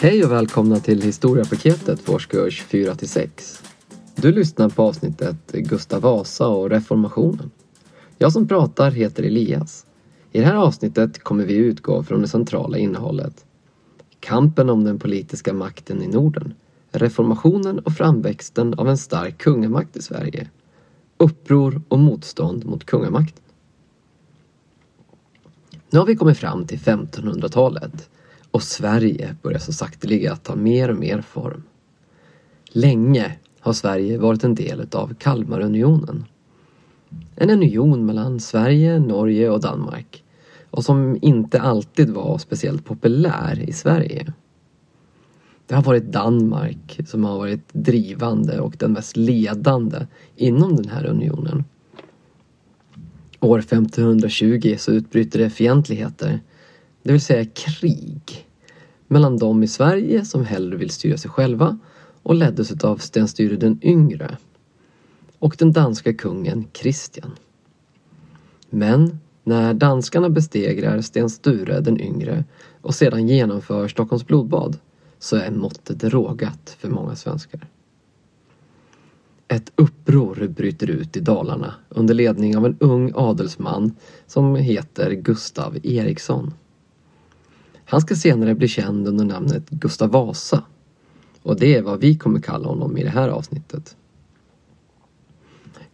Hej och välkomna till Historiepaketet för årskurs 4 till 6. Du lyssnar på avsnittet Gustav Vasa och reformationen. Jag som pratar heter Elias. I det här avsnittet kommer vi utgå från det centrala innehållet. Kampen om den politiska makten i Norden. Reformationen och framväxten av en stark kungamakt i Sverige. Uppror och motstånd mot kungamakten. Nu har vi kommit fram till 1500-talet och Sverige börjar så sakteliga ta mer och mer form. Länge har Sverige varit en del av Kalmarunionen. En union mellan Sverige, Norge och Danmark och som inte alltid var speciellt populär i Sverige. Det har varit Danmark som har varit drivande och den mest ledande inom den här unionen. År 1520 så utbryter det fientligheter, det vill säga krig, mellan de i Sverige som hellre vill styra sig själva och leddes av Sten Sture den yngre och den danska kungen Kristian. Men när danskarna bestegrar Sten Sture den yngre och sedan genomför Stockholms blodbad så är måttet rågat för många svenskar. Ett uppror bryter ut i Dalarna under ledning av en ung adelsman som heter Gustav Eriksson. Han ska senare bli känd under namnet Gustav Vasa och det är vad vi kommer kalla honom i det här avsnittet.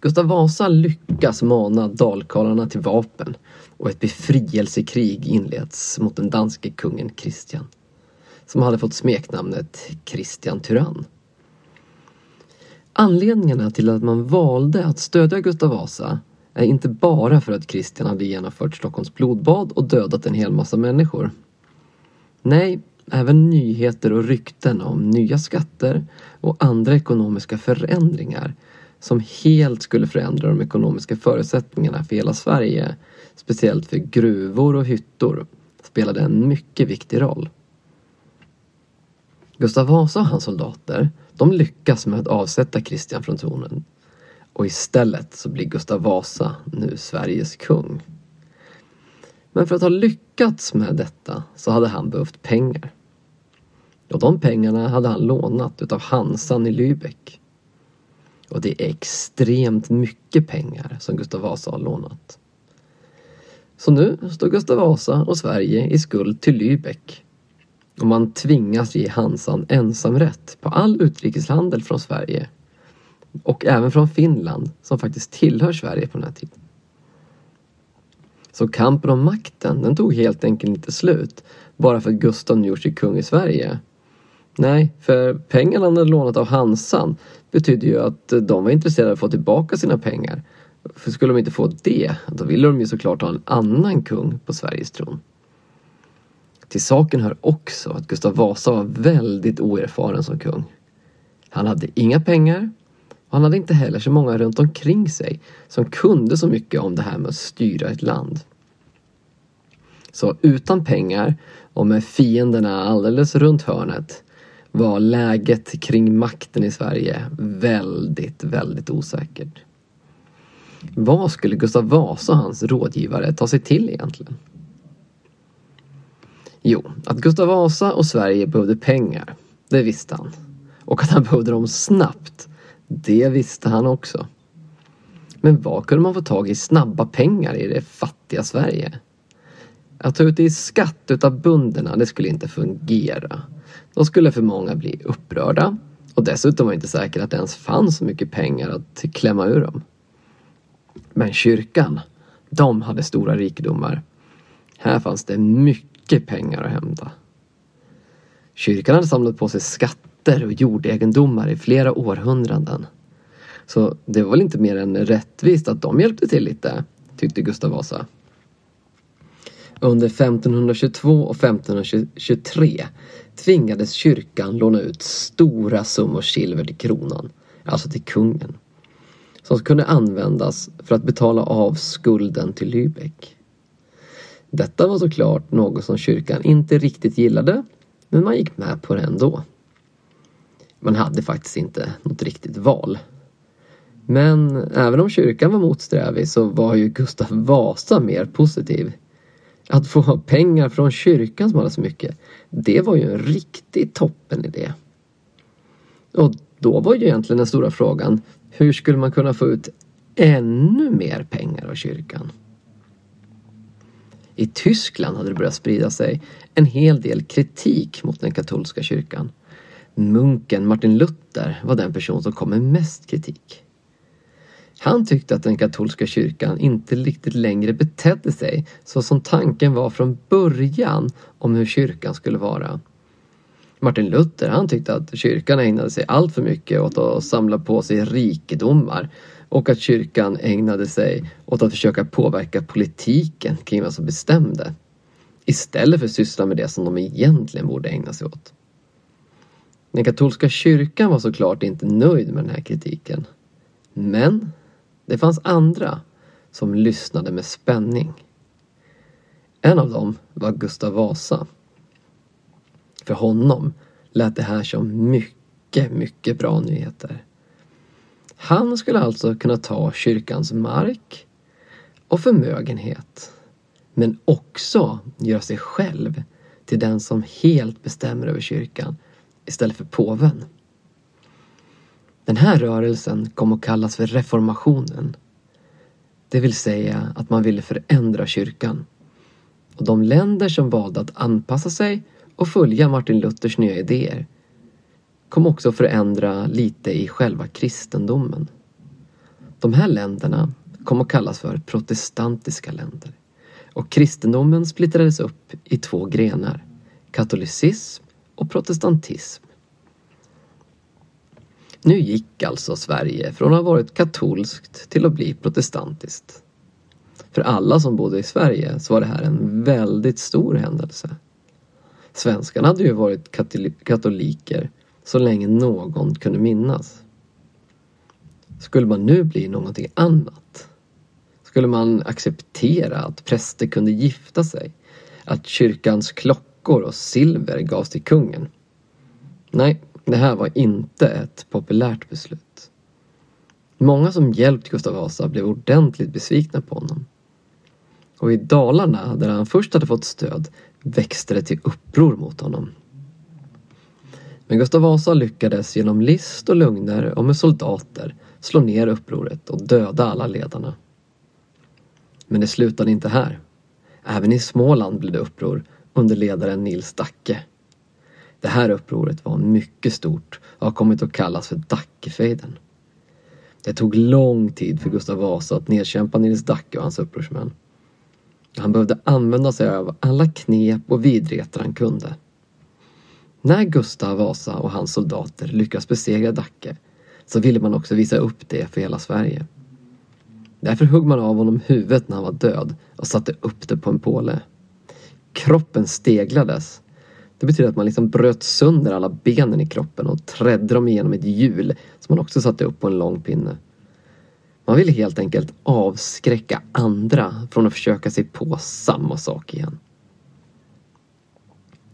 Gustav Vasa lyckas mana dalkarlarna till vapen och ett befrielsekrig inleds mot den danske kungen Kristian som hade fått smeknamnet Kristian Tyrann. Anledningarna till att man valde att stödja Gustav Vasa är inte bara för att Kristian hade genomfört Stockholms blodbad och dödat en hel massa människor. Nej, även nyheter och rykten om nya skatter och andra ekonomiska förändringar som helt skulle förändra de ekonomiska förutsättningarna för hela Sverige, speciellt för gruvor och hyttor, spelade en mycket viktig roll. Gustav Vasa och hans soldater, de lyckas med att avsätta Kristian från tronen. Och istället så blir Gustav Vasa nu Sveriges kung. Men för att ha lyckats med detta så hade han behövt pengar. Och de pengarna hade han lånat utav Hansan i Lübeck. Och det är extremt mycket pengar som Gustav Vasa har lånat. Så nu står Gustav Vasa och Sverige i skuld till Lübeck. Och man tvingas ge Hansan ensamrätt på all utrikeshandel från Sverige. Och även från Finland, som faktiskt tillhör Sverige på den här tiden. Så kampen om makten, den tog helt enkelt inte slut bara för att Gustav nu gjort sig kung i Sverige. Nej, för pengarna han hade lånat av Hansan betydde ju att de var intresserade av att få tillbaka sina pengar. För skulle de inte få det, då ville de ju såklart ha en annan kung på Sveriges tron. Till saken hör också att Gustav Vasa var väldigt oerfaren som kung. Han hade inga pengar och han hade inte heller så många runt omkring sig som kunde så mycket om det här med att styra ett land. Så utan pengar och med fienderna alldeles runt hörnet var läget kring makten i Sverige väldigt, väldigt osäkert. Vad skulle Gustav Vasa och hans rådgivare ta sig till egentligen? Jo, att Gustav Vasa och Sverige behövde pengar, det visste han. Och att han behövde dem snabbt, det visste han också. Men var kunde man få tag i snabba pengar i det fattiga Sverige? Att ta ut det i skatt utav bönderna, det skulle inte fungera. De skulle för många bli upprörda och dessutom var det inte säkert att det ens fanns så mycket pengar att klämma ur dem. Men kyrkan, de hade stora rikedomar. Här fanns det mycket pengar att hämta. Kyrkan hade samlat på sig skatter och jordegendomar i flera århundraden. Så det var väl inte mer än rättvist att de hjälpte till lite, tyckte Gustav Vasa. Under 1522 och 1523 tvingades kyrkan låna ut stora summor silver till kronan, alltså till kungen, som kunde användas för att betala av skulden till Lübeck. Detta var såklart något som kyrkan inte riktigt gillade, men man gick med på det ändå. Man hade faktiskt inte något riktigt val. Men även om kyrkan var motsträvig så var ju Gustav Vasa mer positiv. Att få pengar från kyrkan som hade så mycket, det var ju en riktig toppenidé. Och då var ju egentligen den stora frågan, hur skulle man kunna få ut ännu mer pengar av kyrkan? I Tyskland hade det börjat sprida sig en hel del kritik mot den katolska kyrkan. Munken Martin Luther var den person som kom med mest kritik. Han tyckte att den katolska kyrkan inte riktigt längre betedde sig så som tanken var från början om hur kyrkan skulle vara. Martin Luther han tyckte att kyrkan ägnade sig allt för mycket åt att samla på sig rikedomar och att kyrkan ägnade sig åt att försöka påverka politiken kring vad som bestämde istället för att syssla med det som de egentligen borde ägna sig åt. Den katolska kyrkan var såklart inte nöjd med den här kritiken. Men det fanns andra som lyssnade med spänning. En av dem var Gustav Vasa. För honom lät det här som mycket, mycket bra nyheter. Han skulle alltså kunna ta kyrkans mark och förmögenhet men också göra sig själv till den som helt bestämmer över kyrkan istället för påven. Den här rörelsen kom att kallas för reformationen. Det vill säga att man ville förändra kyrkan. Och de länder som valde att anpassa sig och följa Martin Luthers nya idéer kom också att förändra lite i själva kristendomen. De här länderna kom att kallas för protestantiska länder. Och kristendomen splittrades upp i två grenar, katolicism och protestantism. Nu gick alltså Sverige från att ha varit katolskt till att bli protestantiskt. För alla som bodde i Sverige så var det här en väldigt stor händelse. Svenskarna hade ju varit katoliker så länge någon kunde minnas. Skulle man nu bli någonting annat? Skulle man acceptera att präster kunde gifta sig? Att kyrkans klocka klockor och silver gavs till kungen? Nej, det här var inte ett populärt beslut. Många som hjälpt Gustav Vasa blev ordentligt besvikna på honom. Och i Dalarna, där han först hade fått stöd, växte det till uppror mot honom. Men Gustav Vasa lyckades genom list och lugner och med soldater slå ner upproret och döda alla ledarna. Men det slutade inte här. Även i Småland blev det uppror under ledaren Nils Dacke. Det här upproret var mycket stort och har kommit att kallas för Dackefejden. Det tog lång tid för Gustav Vasa att nedkämpa Nils Dacke och hans upprorsmän. Han behövde använda sig av alla knep och vidrigheter han kunde. När Gustav Vasa och hans soldater lyckas besegra Dacke så ville man också visa upp det för hela Sverige. Därför högg man av honom huvudet när han var död och satte upp det på en påle. Kroppen steglades. Det betyder att man liksom bröt sönder alla benen i kroppen och trädde dem igenom ett hjul som man också satte upp på en lång pinne. Man ville helt enkelt avskräcka andra från att försöka sig på samma sak igen.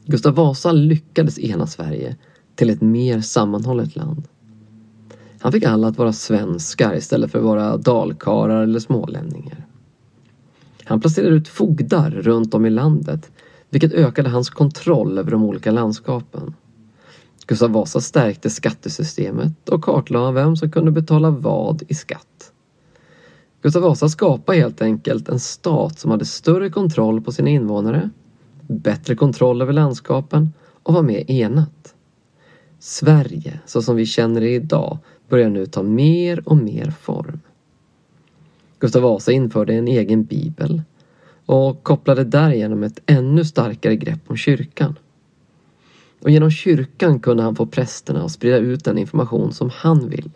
Gustav Vasa lyckades ena Sverige till ett mer sammanhållet land. Han fick alla att vara svenskar istället för att vara dalkarar eller smålänningar. Han placerade ut fogdar runt om i landet vilket ökade hans kontroll över de olika landskapen. Gustav Vasa stärkte skattesystemet och kartlade vem som kunde betala vad i skatt. Gustav Vasa skapade helt enkelt en stat som hade större kontroll på sina invånare, bättre kontroll över landskapen och var mer enat. Sverige, så som vi känner det idag, börjar nu ta mer och mer form. Gustav Vasa införde en egen bibel och kopplade därigenom ett ännu starkare grepp om kyrkan. Och genom kyrkan kunde han få prästerna att sprida ut den information som han ville.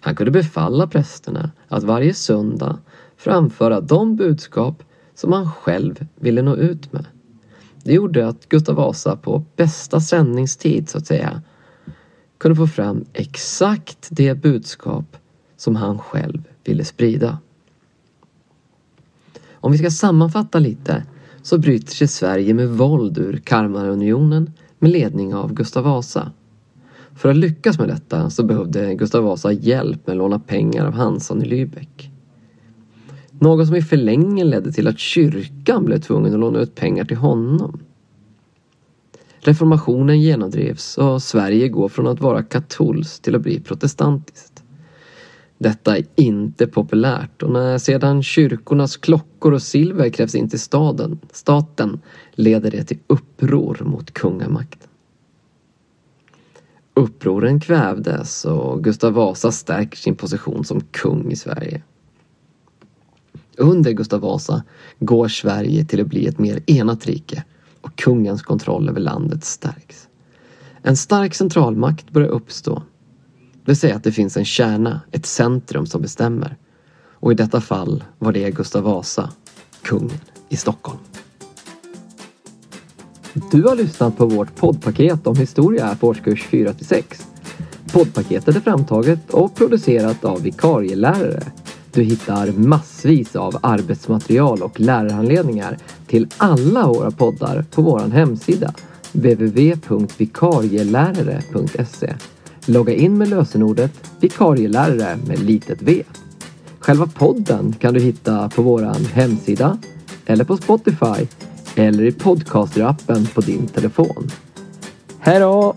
Han kunde befalla prästerna att varje söndag framföra de budskap som han själv ville nå ut med. Det gjorde att Gustav Vasa på bästa sändningstid så att säga kunde få fram exakt det budskap som han själv ville sprida. Om vi ska sammanfatta lite så bryter sig Sverige med våld ur Kalmarunionen med ledning av Gustav Vasa. För att lyckas med detta så behövde Gustav Vasa hjälp med att låna pengar av Hansan i Lübeck. Något som i förlängningen ledde till att kyrkan blev tvungen att låna ut pengar till honom. Reformationen genomdrevs och Sverige går från att vara katolskt till att bli protestantiskt. Detta är inte populärt och när sedan kyrkornas klockor och silver krävs in till staden, staten leder det till uppror mot kungamakten. Upproren kvävdes och Gustav Vasa stärker sin position som kung i Sverige. Under Gustav Vasa går Sverige till att bli ett mer enat rike och kungens kontroll över landet stärks. En stark centralmakt börjar uppstå. Det vill säga att det finns en kärna, ett centrum som bestämmer. Och i detta fall var det Gustav Vasa, kungen i Stockholm. Du har lyssnat på vårt poddpaket om historia för årskurs 4 6. Poddpaketet är framtaget och producerat av vikarielärare. Du hittar massvis av arbetsmaterial och lärarhandledningar till alla våra poddar på vår hemsida www.vikarielärare.se. Logga in med lösenordet vikarielärare med litet v. Själva podden kan du hitta på vår hemsida eller på Spotify eller i podcasterappen på din telefon. Hej då!